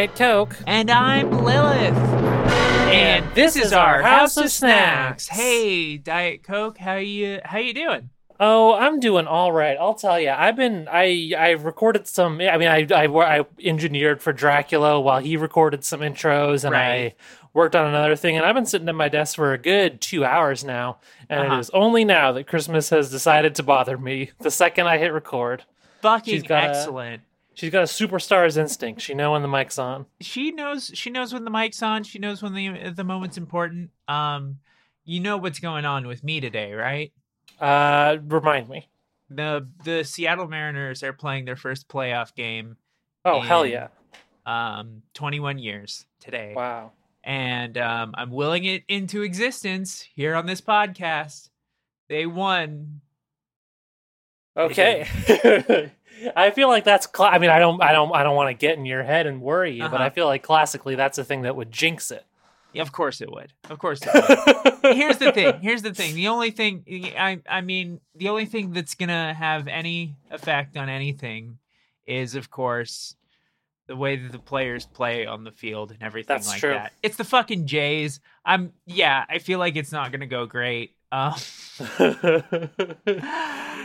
Diet Coke. And I'm Lilith. And this is our House of Snacks. Hey, Diet Coke, how you how you doing? Oh, I'm doing all right. I'll tell you. I've been I I recorded some. I mean, I I, I engineered for Dracula while he recorded some intros, and Right. I worked on another thing. And I've been sitting at my desk for a good two hours now. And Uh-huh. it is only now that Christmas has decided to bother me. The second I hit record, Fucking She's a- excellent. She's got a superstar's instinct. She know when the mic's on. She knows she knows when the mic's on. She knows when the the moment's important. Um, you know what's going on with me today, right? Uh, remind me. The the Seattle Mariners are playing their first playoff game. Oh hell yeah! Um, 21 years today. Wow. and um, I'm willing it into existence here on this podcast. They won. Okay. I feel like that's. Cla- I mean, I don't. I don't. I don't want to get in your head and worry you, but Uh-huh. I feel like classically that's the thing that would jinx it. Yeah, of course it would. Of course it would. Here's the thing. Here's the thing. The only thing I I mean, the only thing that's gonna have any effect on anything is, of course, the way that the players play on the field and everything That's like true. that. It's the fucking Jays. I'm yeah. I feel like it's not gonna go great. Um,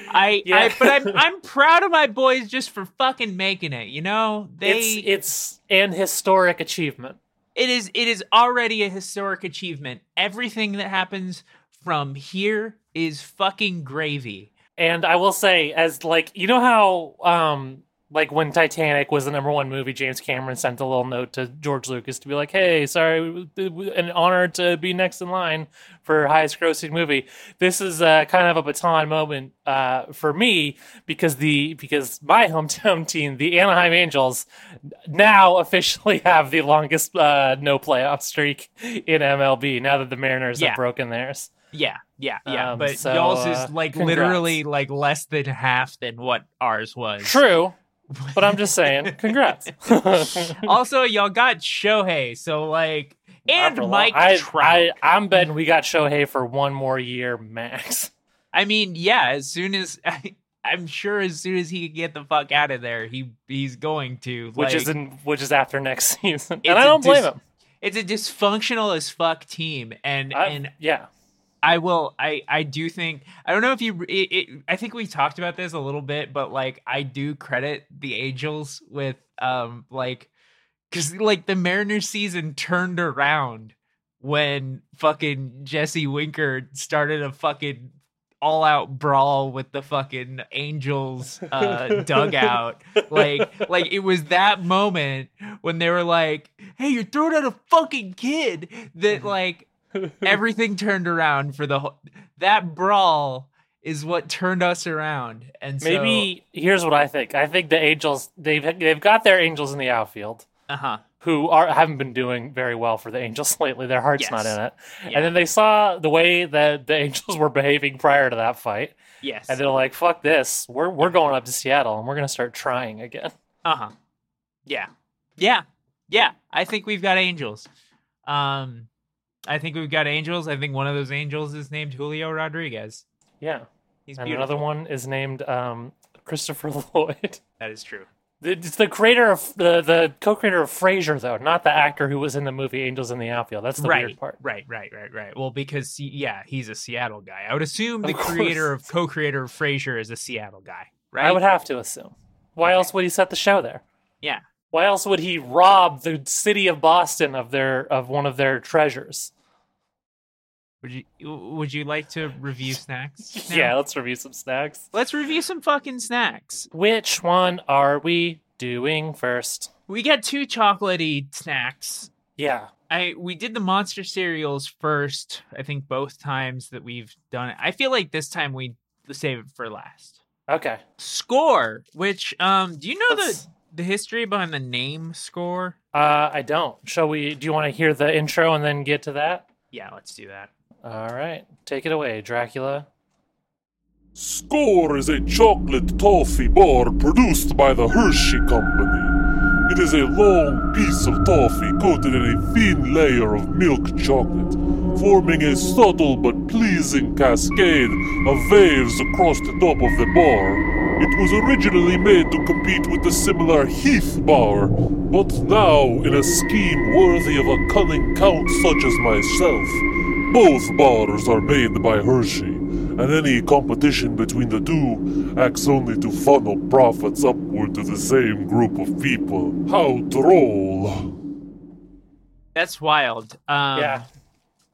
I, Yeah. I but I'm I'm proud of my boys just for fucking making it. You know they it's it's an historic achievement. it is it is already a historic achievement. Everything that happens from here is fucking gravy. And I will say, as like you know how um like when Titanic was the number one movie, James Cameron sent a little note to George Lucas to be like, "Hey, sorry, an honor to be next in line for highest grossing movie." This is uh, kind of a baton moment uh, for me because the because my hometown team, the Anaheim Angels, now officially have the longest uh, no playoff streak in MLB. Now that the Mariners Yeah. have broken theirs. Yeah, yeah, yeah. Um, but so, y'all's uh, is like congrats. literally like less than half than what ours was. True, but I'm just saying, congrats. also, y'all got Shohei, so like, and Mike I, Trout. I, I'm betting we got Shohei for one more year max. I mean, yeah. As soon as I'm sure, as soon as he can get the fuck out of there, he he's going to. Which like, is in which is after next season, and I don't blame dis- him. it's a dysfunctional as fuck team, and I- and yeah, I will. I I do think. I don't know if you. It, it, I think we talked about this a little bit, but like I do credit the Angels with um like because like the Mariners season turned around when fucking Jesse Winker started a fucking all out brawl with the fucking Angels uh dugout. Like like it was that moment when they were like, "Hey, you're throwing out a fucking kid." That like everything turned around for the whole that brawl is what turned us around. And so, maybe here's what I think. I think the Angels they've they've got their Angels in the outfield. Uh huh. who are haven't been doing very well for the Angels lately. Their heart's not in it. Yeah. And then they saw the way that the Angels were behaving prior to that fight, Yes. and they're like, "Fuck this! We're we're going up to Seattle and we're gonna start trying again." Uh huh. Yeah. Yeah. Yeah. I think we've got angels. Um, I think we've got angels. I think one of those angels is named Julio Rodriguez. Yeah. He's and beautiful. another one is named um, Christopher Lloyd. That is true. It's the creator of the the co-creator of Frasier, though, not the actor who was in the movie Angels in the Outfield. That's the right. weird part. Right. Right. Right. Right. Well, because yeah, he's a Seattle guy. I would assume the Of creator of co-creator of Frasier is a Seattle guy. Right. I would have to assume. Why else would he set the show there? Yeah. Why else would he rob the city of Boston of their of one of their treasures? Would you Would you like to review snacks? now? Yeah, let's review some snacks. Let's review some fucking snacks. Which one are we doing first? We got two chocolatey snacks. Yeah. I we did the monster cereals first. I think both times that we've done it. I feel like this time we save it for last. Okay. Skor, which um, do you know Let's- the the history behind the name Skor? Uh, I don't. Shall we? Do you want to hear the intro and then get to that? Yeah, let's do that. All right. Take it away, Dracula. Skor is a chocolate toffee bar produced by the Hershey Company. It is a long piece of toffee coated in a thin layer of milk chocolate, forming a subtle but pleasing cascade of waves across the top of the bar. It was originally made to compete with the similar Heath bar, but now, in a scheme worthy of a cunning count such as myself, both bars are made by Hershey, and any competition between the two acts only to funnel profits upward to the same group of people. How droll! That's wild. Um, yeah.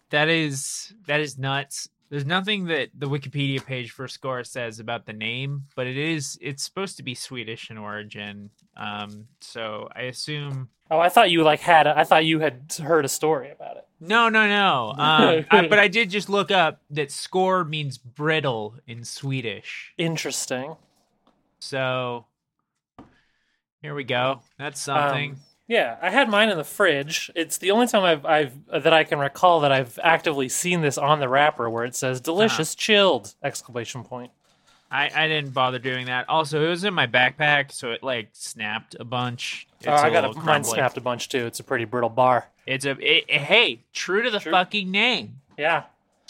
that is that is nuts. There's nothing that the Wikipedia page for Skor says about the name, but it is it's supposed to be Swedish in origin. Um, so I assume Oh, I thought you like had. A, I thought you had heard a story about it. no, no, no. Um, I, but I did just look up that skor means brittle in Swedish. Interesting. So here we go. That's something. Um, yeah, I had mine in the fridge. It's the only time I've I've that I can recall that I've actively seen this on the wrapper where it says "delicious uh-huh. chilled!" exclamation point. I, I didn't bother doing that. Also, it was in my backpack, so it like snapped a bunch. It's oh, I got a, mine crumbly. snapped a bunch too. It's a pretty brittle bar. It's a it, it- hey, true to the True. fucking name. Yeah,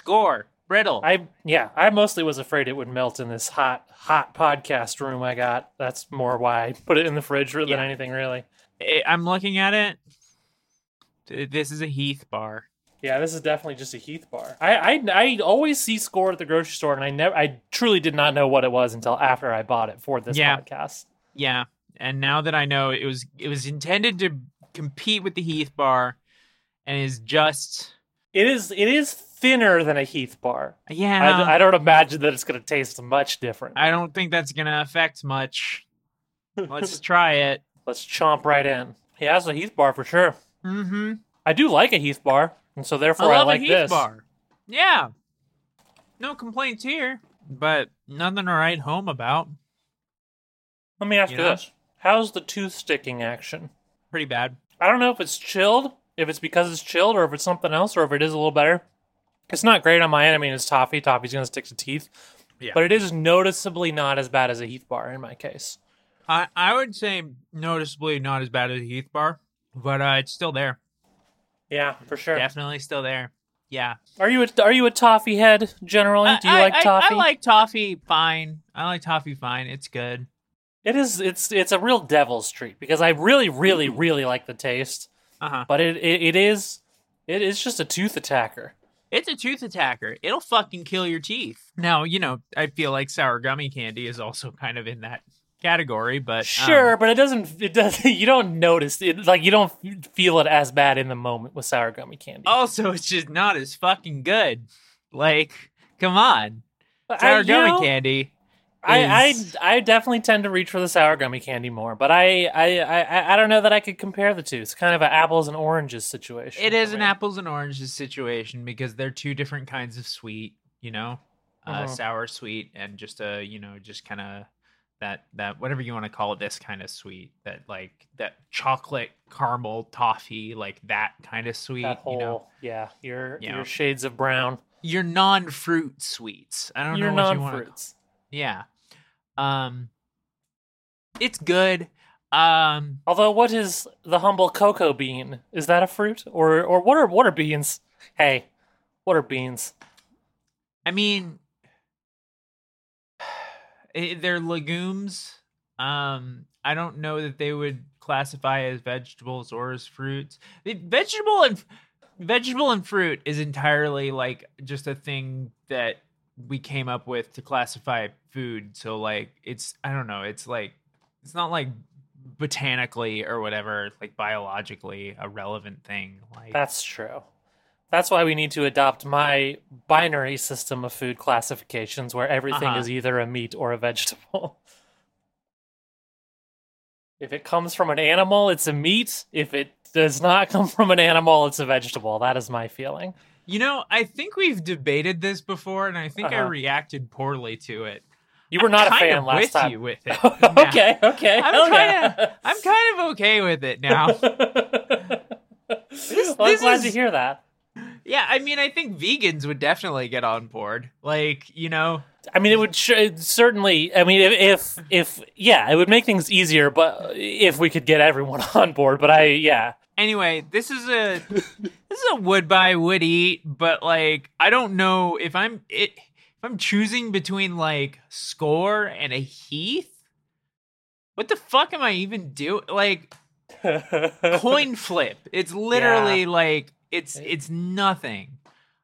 Skor brittle. I yeah, I mostly was afraid it would melt in this hot hot podcast room I got. That's more why I put it in the fridge than Yeah. anything really. I'm looking at it. This is a Heath bar. Yeah, this is definitely just a Heath bar. I, I I always see Skor at the grocery store, and I never, I truly did not know what it was until after I bought it for this Yeah. podcast. Yeah, and now that I know it was it was intended to compete with the Heath bar, and is just It is it is thinner than a Heath bar. yeah. I, I don't imagine that it's going to taste much different. I don't think that's gonna affect much. Let's try it. Let's chomp right in. Yeah, it's a Heath bar for sure. Mm-hmm. I do like a Heath bar, and so I therefore I, love like a Heath this. bar. Yeah. No complaints here, but nothing to write home about. Let me ask You you, know? this: How's the tooth sticking action? Pretty bad. I don't know if it's chilled, if it's because it's chilled, or if it's something else, or if it is a little better. It's not great on my end. I mean, it's toffee. Toffee's going to stick to teeth. Yeah. But it is noticeably not as bad as a Heath bar in my case. I I would say noticeably not as bad as Heath bar, but uh, it's still there. Yeah, for sure. Definitely still there. Yeah. Are you a, are you a toffee head generally? Do you I- like I- toffee? I, like toffee fine. I like toffee fine. It's good. It is. It's it's a real devil's treat because I really, really, really like the taste. Uh huh. But it, it it is it is just a tooth attacker. It's a tooth attacker. It'll fucking kill your teeth. Now, you know, I feel like sour gummy candy is also kind of in that category, but um, Sure, but it doesn't. It does. You don't notice it. Like you don't feel it as bad in the moment with sour gummy candy. also it's just not as fucking good. Like, come on. Sour I, gummy know, candy. I, I I definitely tend to reach for the sour gummy candy more, but I I, I I don't know that I could compare the two. It's kind of an apples and oranges situation. It is an apples and oranges situation because they're two different kinds of sweet, you know? Uh, Mhm. sour sweet and just a, you know, just kind of that that whatever you want to call it, this kind of sweet, that like that chocolate caramel toffee, like that kind of sweet. That whole you know, yeah, your Yeah. your shades of brown. your non-fruit sweets. I don't Your know what non you want. fruits. Yeah, um, it's good. Um, Although, what is the humble cocoa bean? Is that a fruit, or or what are what are beans? Hey, what are beans? I mean, they're legumes. Um, I don't know that they would classify as vegetables or as fruits. Vegetable and vegetable and fruit is entirely like just a thing that we came up with to classify food. So like, it's I don't know. It's like it's not like botanically or whatever, like biologically a relevant thing. Like That's true. That's why we need to adopt my binary system of food classifications, where everything Uh-huh. is either a meat or a vegetable. If it comes from an animal, it's a meat. If it does not come from an animal, it's a vegetable. That is my feeling. You know, I think we've debated this before, and I think I Uh-huh. reacted poorly to it. You were not a fan last with time. you with it. okay, okay. I'm kind of, I'm kind of okay with it now. well, I'm this glad to hear that. Yeah, I mean, I think vegans would definitely get on board. Like, you know, I mean, it would sh- certainly. I mean, if, if if yeah, it would make things easier. But if we could get everyone on board, but I yeah, anyway, this is a this is a would buy would eat, but like, I don't know if I'm it. If I'm choosing between like Skor and a Heath, what the fuck am I even doing? Like, coin flip. It's literally like it's it's nothing.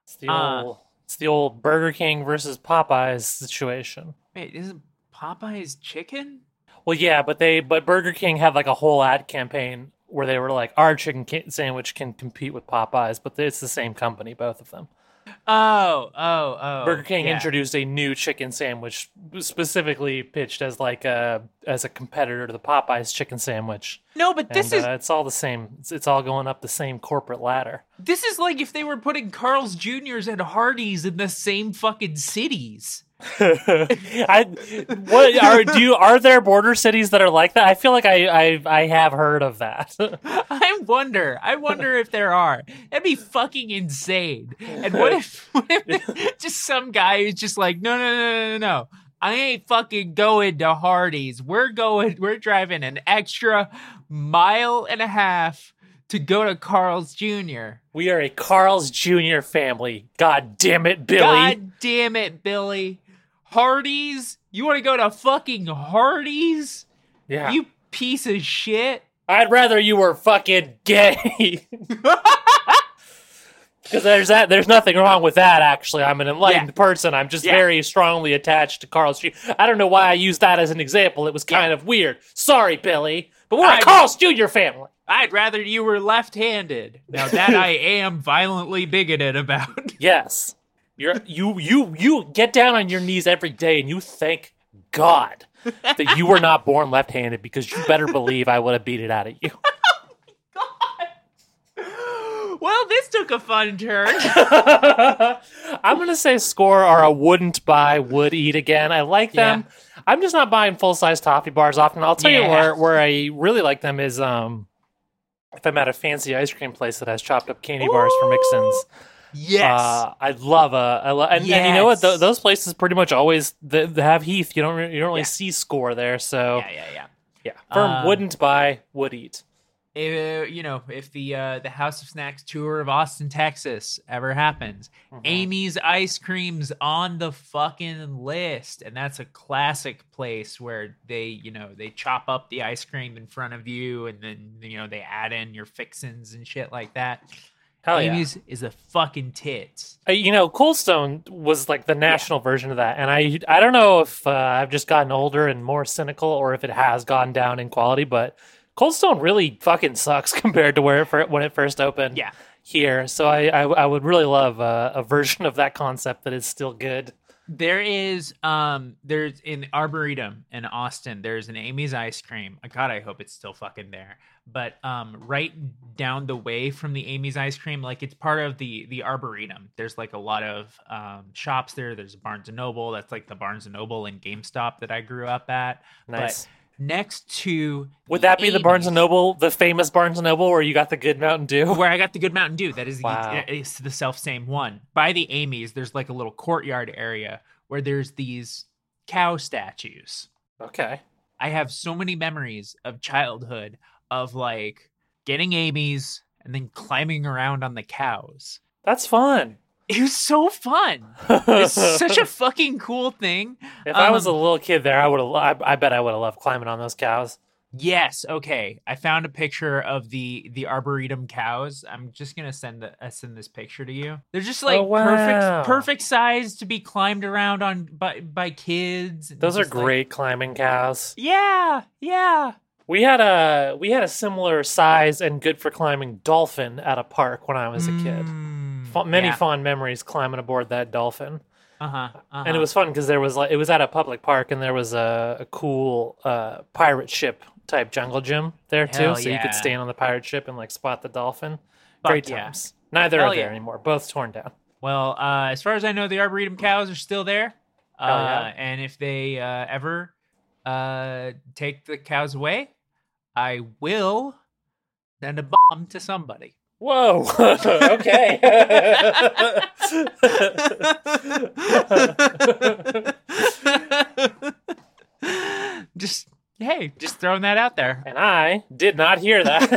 it's the Uh. old it's the old Burger King versus Popeyes situation. Wait, isn't Popeye's chicken? Well, yeah, but they but Burger King had like a whole ad campaign where they were like, our chicken sandwich can compete with Popeyes, but it's the same company, both of them. Oh, oh, oh. Burger King yeah. introduced a new chicken sandwich, specifically pitched as like a as a competitor to the Popeyes chicken sandwich. No, but this and, is uh, it's all the same. It's, it's all going up the same corporate ladder. this is like if they were putting Carl's Juniors and Hardee's in the same fucking cities. I what are do you are there border cities that are like that? I feel like I I, I have heard of that. I wonder. I wonder if there are. That'd be fucking insane. And what if, what if just some guy who's just like, no, no, no, no, no, no. I ain't fucking going to Hardee's. We're going. We're driving an extra mile and a half to go to Carl's Jr. we are a Carl's Jr. family. God damn it, Billy. God damn it, Billy. Hardee's? You want to go to fucking Hardee's? yeah. You piece of shit. I'd rather you were fucking gay. Because there's that. There's nothing wrong with that. Actually, I'm an enlightened Yeah. person. I'm just Yeah. very strongly attached to Carl's Jr. I don't know why I used that as an example. It was kind of weird. Sorry, Billy, but we're a I- Carl's Jr. family. I'd rather you were left-handed. Now that I am violently bigoted about. Yes, you're you you you get down on your knees every day and you thank God that you were not born left-handed because you better believe I would have beat it out of you. well, this took a fun turn. I'm gonna say Skor are a wouldn't buy, would eat again. I like them. I'm just not buying full size toffee bars often. I'll tell you where where I really like them is um if I'm at a fancy ice cream place that has chopped up candy bars for mixins. Yes. Uh, I love a, I lo- and, and you know what? Th- those places pretty much always they have Heath. You don't re- you don't really Yeah. see Skor there. So yeah, yeah, yeah. yeah, firm Uh, wouldn't buy, would eat. If, you know, if the uh, the House of Snacks tour of Austin, Texas ever happens, Mm-hmm. Amy's Ice Cream's on the fucking list, and that's a classic place where they, you know, they chop up the ice cream in front of you, and then you know they add in your fixins and shit like that. Hell yeah. Amy's is a fucking tits. Uh, you know, Cold Stone was like the national version of that, and I I don't know if uh, I've just gotten older and more cynical, or if it has gone down in quality. But Cold Stone really fucking sucks compared to where it when it first opened. Yeah. here. So I I, I would really love a, a version of that concept that is still good. There is um there's in Arboretum in Austin, there's an Amy's ice cream. Uh, God, I hope it's still fucking there. But um right down the way from the Amy's ice cream, like it's part of the the Arboretum. There's like a lot of um shops there. There's Barnes and Noble. That's like the Barnes and Noble and GameStop that I grew up at. Nice. But next to Would that be the Barnes and Noble, the famous Barnes and Noble, where you got the good Mountain Dew? where I got the good Mountain Dew. That is Wow. the, it's the self same one. By the Amy's, there's like a little courtyard area where there's these cow statues. Okay. I have so many memories of childhood of like getting Amy's and then climbing around on the cows. That's fun. It was so fun. It's such a fucking cool thing. If I was a Um, little kid there, I would have. I, I bet I would have loved climbing on those cows. Yes, okay. I found a picture of the the arboretum cows. I'm just gonna send the uh, send this picture to you. They're just like Oh, wow. perfect perfect size to be climbed around on by by kids. Those are just, like- great climbing cows. yeah, yeah. We had a we had a similar size and good for climbing dolphin at a park when I was a kid. Mm, Many yeah. fond memories climbing aboard that dolphin, Uh-huh, uh-huh. and it was fun because there was like it was at a public park and there was a, a cool uh, pirate ship type jungle gym there too, Hell so you could stand on the pirate ship and like spot the dolphin. Fuck Great yeah. times. Neither Hell are there yeah. anymore. Both torn down. Well, uh, as far as I know, the arboretum cows are still there. Uh, yeah. And if they uh, ever uh, take the cows away, I will send a bomb to somebody. Whoa. okay. just hey, just throwing that out there. and I did not hear that.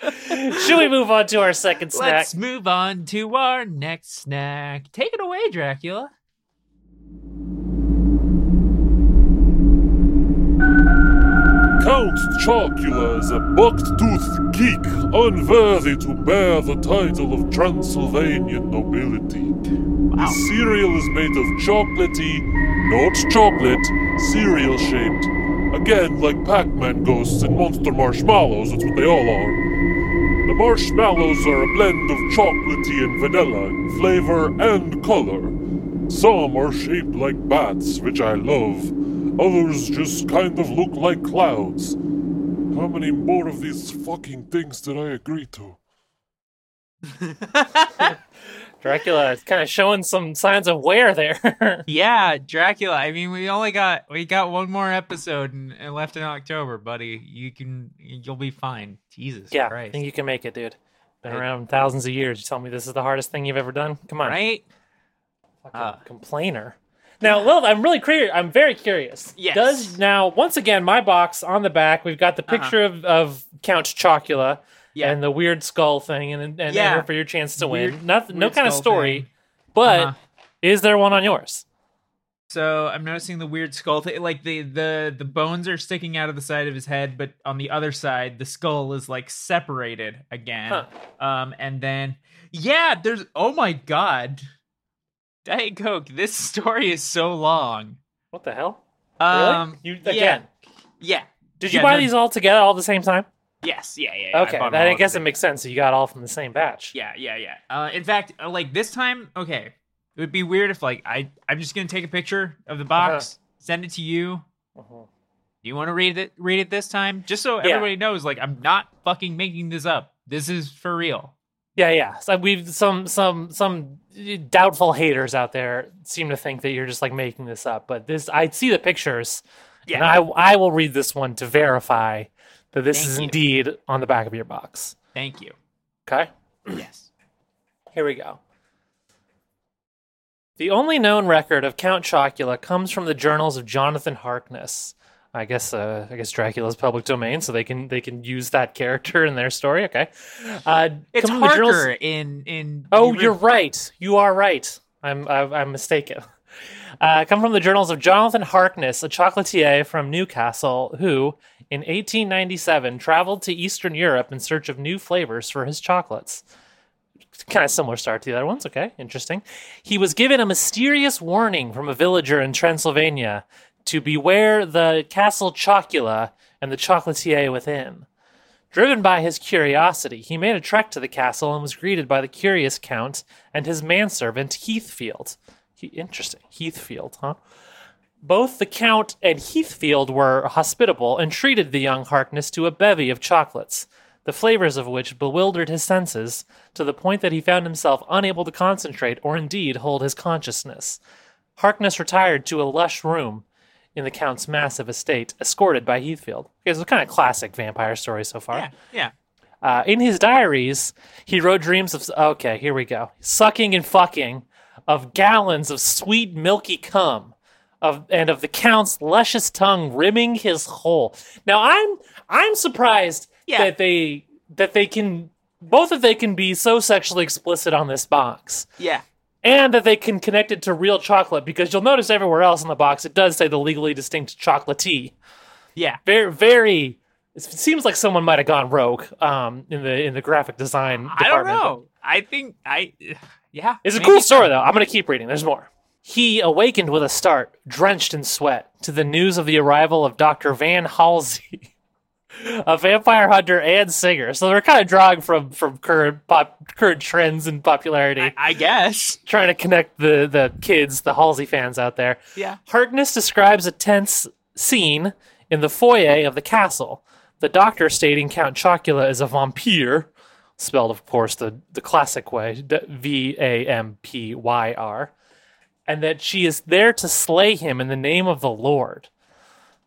Should we move on to our second snack? Let's move on to our next snack. Take it away, Dracula. Count Chocula is a buck-toothed geek unworthy to bear the title of Transylvanian nobility. His cereal is made of chocolatey, not chocolate, cereal shaped. Again, like Pac-Man ghosts and monster marshmallows, that's what they all are. The marshmallows are a blend of chocolatey and vanilla in flavor and color. Some are shaped like bats, which I love. Others just kind of look like clouds. How many more of these fucking things did I agree to? Dracula is kind of showing some signs of wear there. Yeah, Dracula. I mean, we only got we got one more episode and, and left in October, buddy. You can you'll be fine. Jesus yeah, I think you can make it, dude. Been Right. around thousands of years. You tell me this is the hardest thing you've ever done? Come on. right? Fucking Uh. complainer. Now, Lil, I'm really curious. I'm very curious. Yes. Does now once again my box on the back? We've got the Uh-huh. picture of, of Count Chocula Yeah. and the weird skull thing, and and, Yeah. and for your chance to Weird- win. Nothing, no kind of story. thing. But Uh-huh. is there one on yours? So I'm noticing the weird skull thing. Like the the the bones are sticking out of the side of his head, but on the other side, the skull is like separated again. Huh. Um, and then yeah, there's oh my god, Diet Coke. This story is so long. What the hell? Um, You yeah, again? yeah. Did you Yeah, buy no- these all together all at the same time? Yes, yeah, yeah. yeah. Okay, them that, I guess it makes sense. So you got all from the same batch. Yeah, yeah, yeah. Uh, in fact, uh, like this time, okay, it would be weird if like I I'm just gonna take a picture of the box, send it to you. Mhm. Do you want to read it? Read it this time, just so Yeah. everybody knows. Like I'm not fucking making this up. This is for real. Yeah, yeah. So we've some some some doubtful haters out there seem to think that you're just like making this up, but this I see the pictures. Yeah. And I I will read this one to verify that this Thank is you. indeed on the back of your box. Thank you. Okay? yes. Here we go. The only known record of Count Chocula comes from the journals of Jonathan Harkness. I guess uh, I guess Dracula's public domain, so they can they can use that character in their story. Okay, uh, It's come from journals- in in. Oh, you're ori- right. You are right. I'm I'm, I'm mistaken. Uh, come from the journals of Jonathan Harkness, a chocolatier from Newcastle, who, in 1897, traveled to Eastern Europe in search of new flavors for his chocolates. Kind of similar start to the other ones. Okay, interesting. He was given a mysterious warning from a villager in Transylvania to beware the castle chocula and the chocolatier within. Driven by his curiosity, he made a trek to the castle and was greeted by the curious count and his manservant Heathfield. He, interesting. Heathfield, huh? Both the Count and Heathfield were hospitable and treated the young Harkness to a bevy of chocolates, the flavors of which bewildered his senses to the point that he found himself unable to concentrate or indeed hold his consciousness. Harkness retired to a lush room in the Count's massive estate, escorted by Heathfield. It's a kind of classic vampire story so far. Yeah, yeah. Uh, in his diaries, he wrote dreams of. Okay, here we go. Sucking and fucking of gallons of sweet, milky cum, of and of the count's luscious tongue rimming his hole. Now, I'm I'm surprised Yeah. that they that they can both that they can be so sexually explicit on this box Yeah. And that they can connect it to real chocolate because you'll notice everywhere else in the box it does say the legally distinct chocolatey Yeah. very very it seems like someone might have gone rogue um in the in the graphic design Department. I don't know. I think I yeah. it's a cool story though i'm gonna keep reading there's more he awakened with a start drenched in sweat to the news of the arrival of dr van halsey a vampire hunter and singer so they're kind of drawing from from current pop current trends and popularity I, I guess. trying to connect the the kids the halsey fans out there Yeah. Harkness describes a tense scene in the foyer of the castle. The doctor stating Count Chocula is a vampire, spelled, of course, the, the classic way V A M P Y R, and that she is there to slay him in the name of the Lord.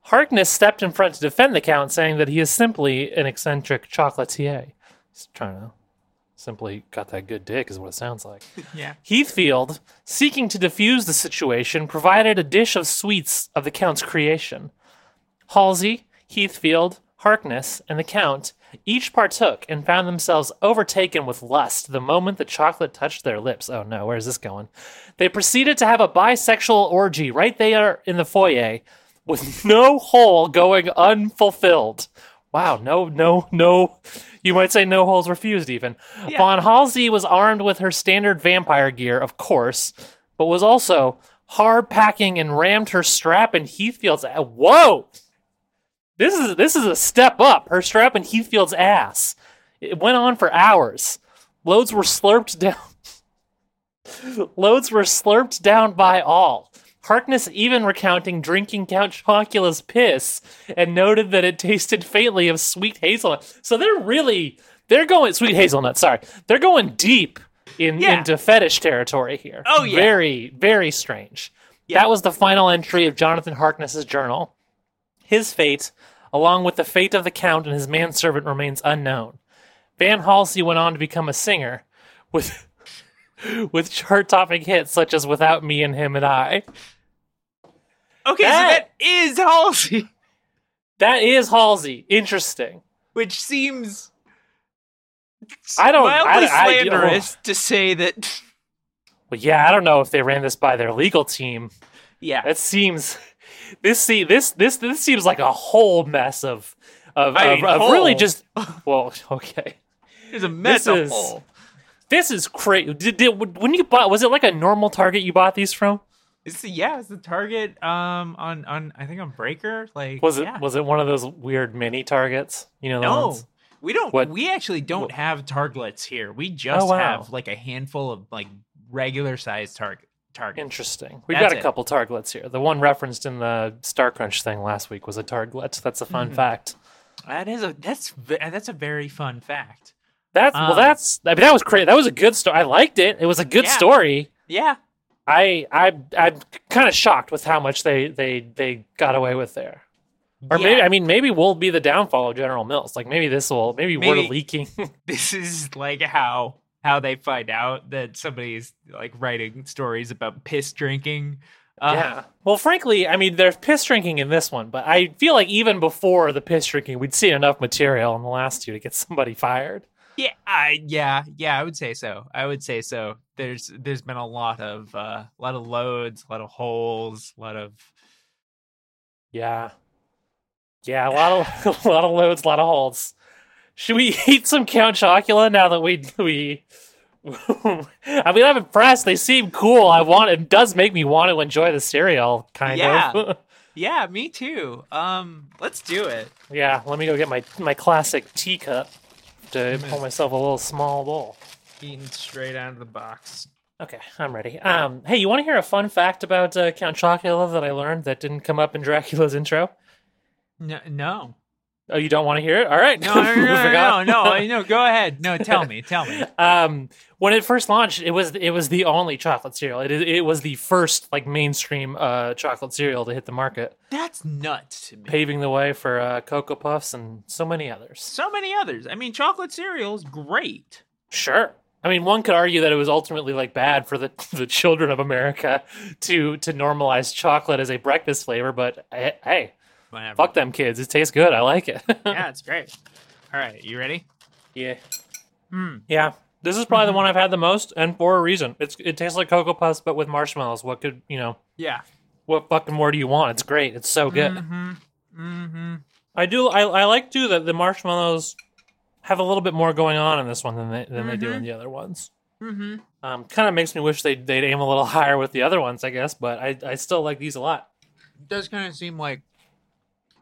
Harkness stepped in front to defend the Count, saying that he is simply an eccentric chocolatier. He's trying to simply got that good dick, is what it sounds like. Yeah. Heathfield, seeking to defuse the situation, provided a dish of sweets of the Count's creation. Halsey, Heathfield, Harkness, and the Count each partook and found themselves overtaken with lust the moment the chocolate touched their lips. Oh no, where's this going? They proceeded to have a bisexual orgy right there in the foyer, with no hole going unfulfilled. Wow, no, no, no. You might say no holes refused, even. Yeah. Von Halsey was armed with her standard vampire gear, of course, but was also hard packing and rammed her strap in Heathfield's. a- Whoa! This is this is a step up. Her strap in Heathfield's ass. It went on for hours. Loads were slurped down. Loads were slurped down by all. Harkness even recounting drinking Count Chocula's piss and noted that it tasted faintly of sweet hazelnut. So they're really they're going sweet hazelnut, sorry. They're going deep in Yeah. into fetish territory here. Oh, yeah. Very, very strange. Yeah. That was the final entry of Jonathan Harkness's journal. His fate, along with the fate of the Count and his manservant, remains unknown. Van Halsey went on to become a singer with with chart-topping hits such as "Without Me and Him and I." Okay, That- so that is Halsey, That is Halsey. Interesting. which seems I don't- mildly I- I- slanderous to say that. But yeah, I don't know if they ran this by their legal team. Yeah, That seems this see this this this seems like a whole mess of of, I of, mean, of really just well okay. there's a mess this of is-. This is crazy. Did, did when you bought was it like a normal Target you bought these from? It's yeah, it's the target um on on I think on Breaker. Like Was it yeah. was it one of those weird mini Targets? You know, No, ones? we don't. What- We actually don't have targlets here. We just Oh, wow. have like a handful of like regular sized target targets. Interesting. We've That's got a it. couple Targlets here. The one referenced in the Star Crunch thing last week was a Targlet. That's a Mm-hmm. fun fact. That is a that's that's a very fun fact. That's well. Um, That's I mean that was great. That was a good story. I liked it. It was a good Yeah. story. Yeah, I I I'm kind of shocked with how much they they they got away with there. Or maybe I mean maybe we'll be the downfall of General Mills. Like maybe this will maybe, we're Maybe. leaking. this is like how how they find out that somebody's like writing stories about piss drinking. Uh, yeah. Well, frankly, I mean there's piss drinking in this one, but I feel like even before the piss drinking, we'd seen enough material in the last two to get somebody fired. Yeah, I yeah, yeah, I would say so. I would say so. There's there's been a lot of uh, a lot of loads, a lot of holes, a lot of Yeah. Yeah, a lot of a lot of loads, a lot of holes. Should we eat some Count Chocula now that we we I mean I'm impressed. They seem cool. I want it does make me want to enjoy the cereal, kind Yeah. of. Yeah, me too. Um, let's do it. yeah, let me go get my my classic teacup to pour myself a little small bowl. Straight out of the box. Okay, I'm ready. Um, hey, you want to hear a fun fact about uh, Count Chocula that I learned that didn't come up in Dracula's intro? No, no, Oh, you don't want to hear it? All right. no, no, no, no, no, no, no. Go ahead. No, tell me, tell me. um, when it first launched, it was it was the only chocolate cereal. It it was the first like mainstream uh, chocolate cereal to hit the market, That's nuts to me. paving the way for uh, Cocoa Puffs and so many others. So many others. I mean, chocolate cereal is great. Sure. I mean, one could argue that it was ultimately like bad for the the children of America to to normalize chocolate as a breakfast flavor, but eh, hey, Whatever. fuck them kids. It tastes good. I like it. Yeah, it's great. All right, you ready? yeah. Hmm. Yeah. This is probably the one I've had the most, and for a reason. It's it tastes like Cocoa Puffs, but with marshmallows. What could you know? Yeah. What fucking more do you want? It's great. It's so good. Mm-hmm. Mm-hmm. I do. I, I like too that the marshmallows have a little bit more going on in this one than they than they do in the other ones. Mm-hmm. Um, kind of makes me wish they they'd aim a little higher with the other ones, I guess. But I I still like these a lot. It does kind of seem like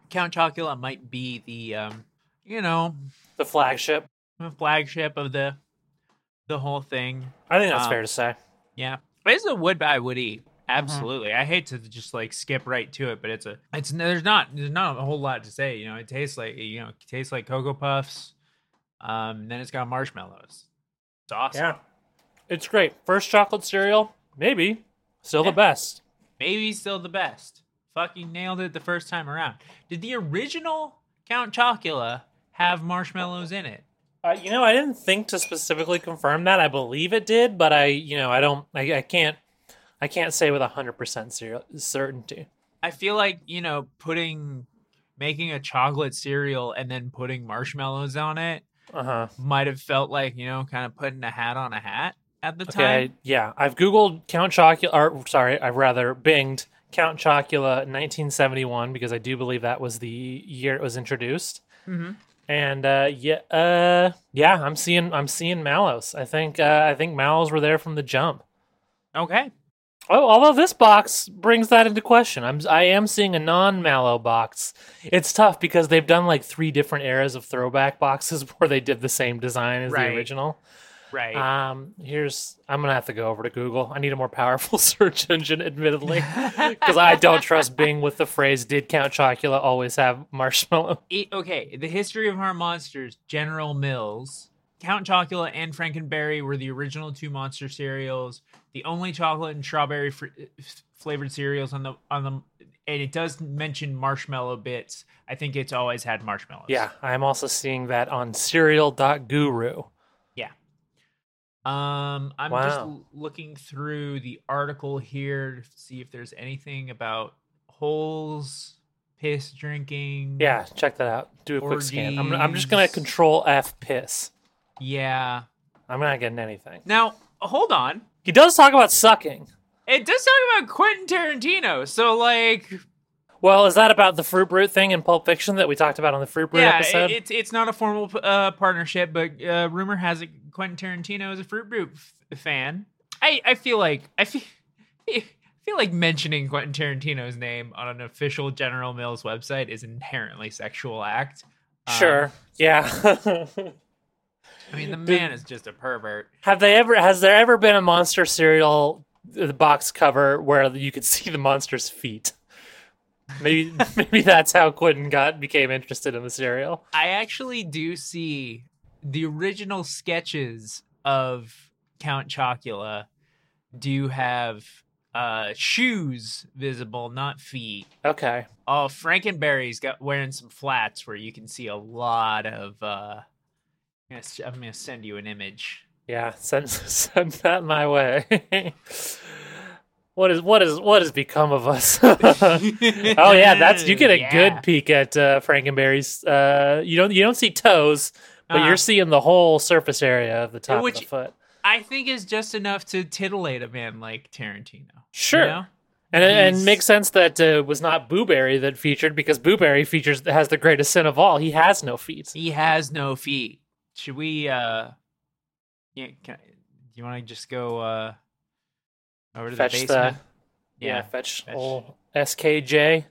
Count Chocula might be the um, you know, The flagship. the flagship of the the whole thing. I think that's Um, fair to say. Yeah, it's a wood I would eat. Absolutely. I hate to just like skip right to it, but it's a it's there's not there's not a whole lot to say. You know, it tastes like you know, it tastes like cocoa puffs. Um, then it's got marshmallows. It's awesome. Yeah, it's great. First chocolate cereal, maybe still Yeah. the best. Maybe still the best. Fucking nailed it the first time around. Did the original Count Chocula have marshmallows in it? Uh, you know, I didn't think to specifically confirm that. I believe it did, but I, you know, I don't, I, I can't, I can't say with hundred percent certainty. I feel like, you know, putting making a chocolate cereal and then putting marshmallows on it Uh huh. might have felt like, you know, kind of putting a hat on a hat at the Okay, time. yeah, I've googled Count Chocula, or sorry, I've rather binged Count Chocula 1971 because I do believe that was the year it was introduced. Mhm. And uh, yeah, uh, yeah, I'm seeing, I'm seeing Mallows. I think, uh, I think Mallows were there from the jump. Okay. Oh, although this box brings that into question. I'm I am seeing a non-mallow box. It's tough because they've done like three different eras of throwback boxes where they did the same design as Right. the original. Right. Um, here's I'm gonna have to go over to Google. I need a more powerful search engine, admittedly, because I don't trust Bing with the phrase "Did Count Chocula always have marshmallow?" Okay, the history of our monsters, General Mills, Count Chocula and Frankenberry were the original two monster cereals, the only chocolate and strawberry fr- flavored cereals on the on the and it does mention marshmallow bits. I think it's always had marshmallows. Yeah, I'm also seeing that on Cereal.guru. Yeah. Um, I'm just Wow. l- looking through the article here to see if there's anything about holes, piss drinking. Yeah, check that out. Do a quick scan. I'm, I'm just gonna Control F piss. Yeah. I'm not getting anything. Now, hold on. He does talk about sucking. It does talk about Quentin Tarantino. So, like, Well, is that about the Fruit Brute thing in Pulp Fiction that we talked about on the Fruit Brute yeah, episode? it, it's it's not a formal uh, partnership, but uh, rumor has it Quentin Tarantino is a Fruit Brute f- fan. I I feel like I feel. I feel like mentioning Quentin Tarantino's name on an official General Mills website is inherently sexual act. Um, sure. Yeah. I mean, the man is just a pervert. Have they ever? Has there ever been a monster cereal uh, box cover where you could see the monster's feet? Maybe, maybe that's how Quentin got became interested in the cereal. I actually do see the original sketches of Count Chocula do have uh shoes visible, not feet. Okay. Oh, Frankenberry's got wearing some flats where you can see a lot of uh I'm gonna, s- I'm gonna send you an image. Yeah. Send send that my way. what is what is what has become of us? oh yeah, that's you get a Yeah. good peek at uh, Frankenberry's. Uh, you don't you don't see toes, but Uh-huh. you're seeing the whole surface area of the top of the foot. I think is just enough to titillate a man like Tarantino. Sure. You know? And it, and makes sense that uh, was not Booberry that featured because Booberry features has the greatest sin of all. He has no feet. He has no feet. Should we uh yeah, can, do you want to just go uh over to Fetch the the basement? yeah, fetch, fetch. old SKJ.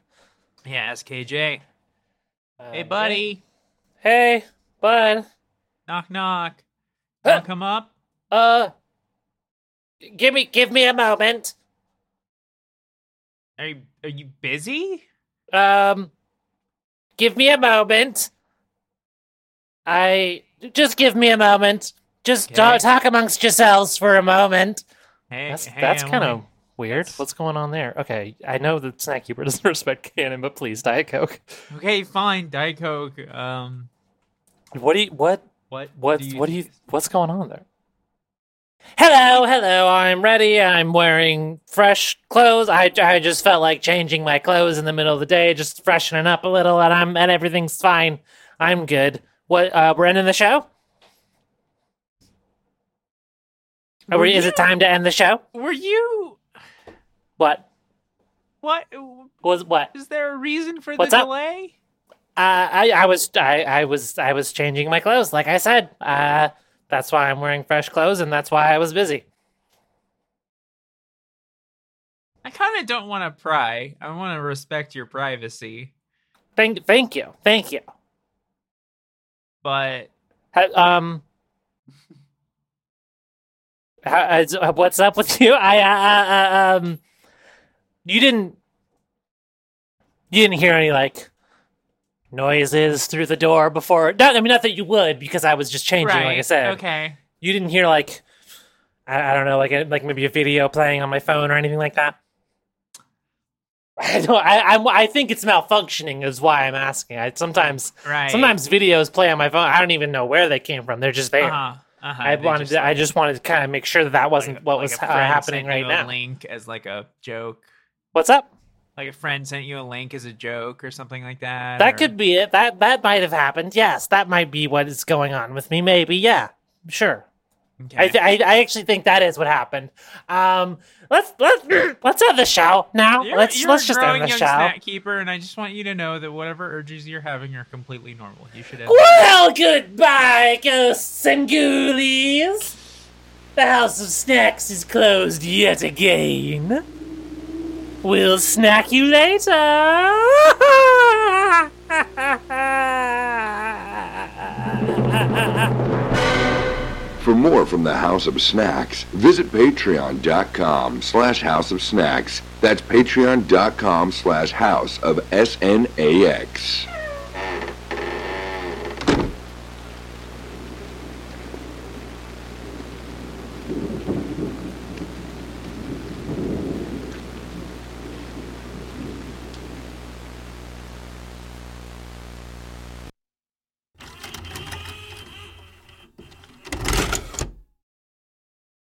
Yeah, SKJ. Uh, Hey buddy. Hey, bud. Knock knock. Huh. Come up? Uh, give me give me a moment. Are you are you busy? Um, give me a moment. I just give me a moment. Just ta- Okay. talk amongst yourselves for a moment. Hey, That's hey, that's kind of weird. That's- What's going on there? Okay, I know that Snack Keeper doesn't respect canon, but please, Diet Coke. okay. Fine, Diet Coke. Um, What do you what what? what do what do you think is- what's going on there? Hello, hello. I'm ready. I'm wearing fresh clothes. I I just felt like changing my clothes in the middle of the day, just freshening up a little, and I'm and everything's fine. I'm good. What? Uh, we're ending the show. Are Were we, is you- it time to end the show? Were you? What What? was what? Is there a reason for What's the up? delay? Uh, I I was I, I was I was changing my clothes, like I said. Uh, that's why I'm wearing fresh clothes, and that's why I was busy. I kind of don't want to pry. I want to respect your privacy, Thank thank you, thank you. But Um, how, what's up with you? I uh, uh, um, you didn't you didn't hear any like noises through the door before? Not, I mean, not that you would, because I was just changing, right. like I said. Okay. You didn't hear like I, I don't know, like a, like maybe a video playing on my phone or anything like that. I don't. I I'm, I think it's malfunctioning. Is why I'm asking. I sometimes Right. sometimes videos play on my phone. I don't even know where they came from. They're just there. Uh-huh. Uh-huh. I They wanted just, to. I just wanted to kind of make sure that that wasn't like- what was a friend happening right now. Link as like a joke. What's up? Like a friend sent you a link as a joke or something like that. That or- could be it. That that might have happened. Yes, that might be what is going on with me. Maybe. Yeah. Sure. Okay. I, th- I I actually think that is what happened. Um, let's let's let's have the show now. You're, let's you're let's just end the young show. snack keeper, and I just want you to know that whatever urges you're having are completely normal. You should have. Well, goodbye, ghosts and ghoulies. The House of Snacks is closed yet again. We'll snack you later. For more from the House of Snacks, visit patreon.com slash house of snacks. That's patreon.com slash house of S-N-A-X.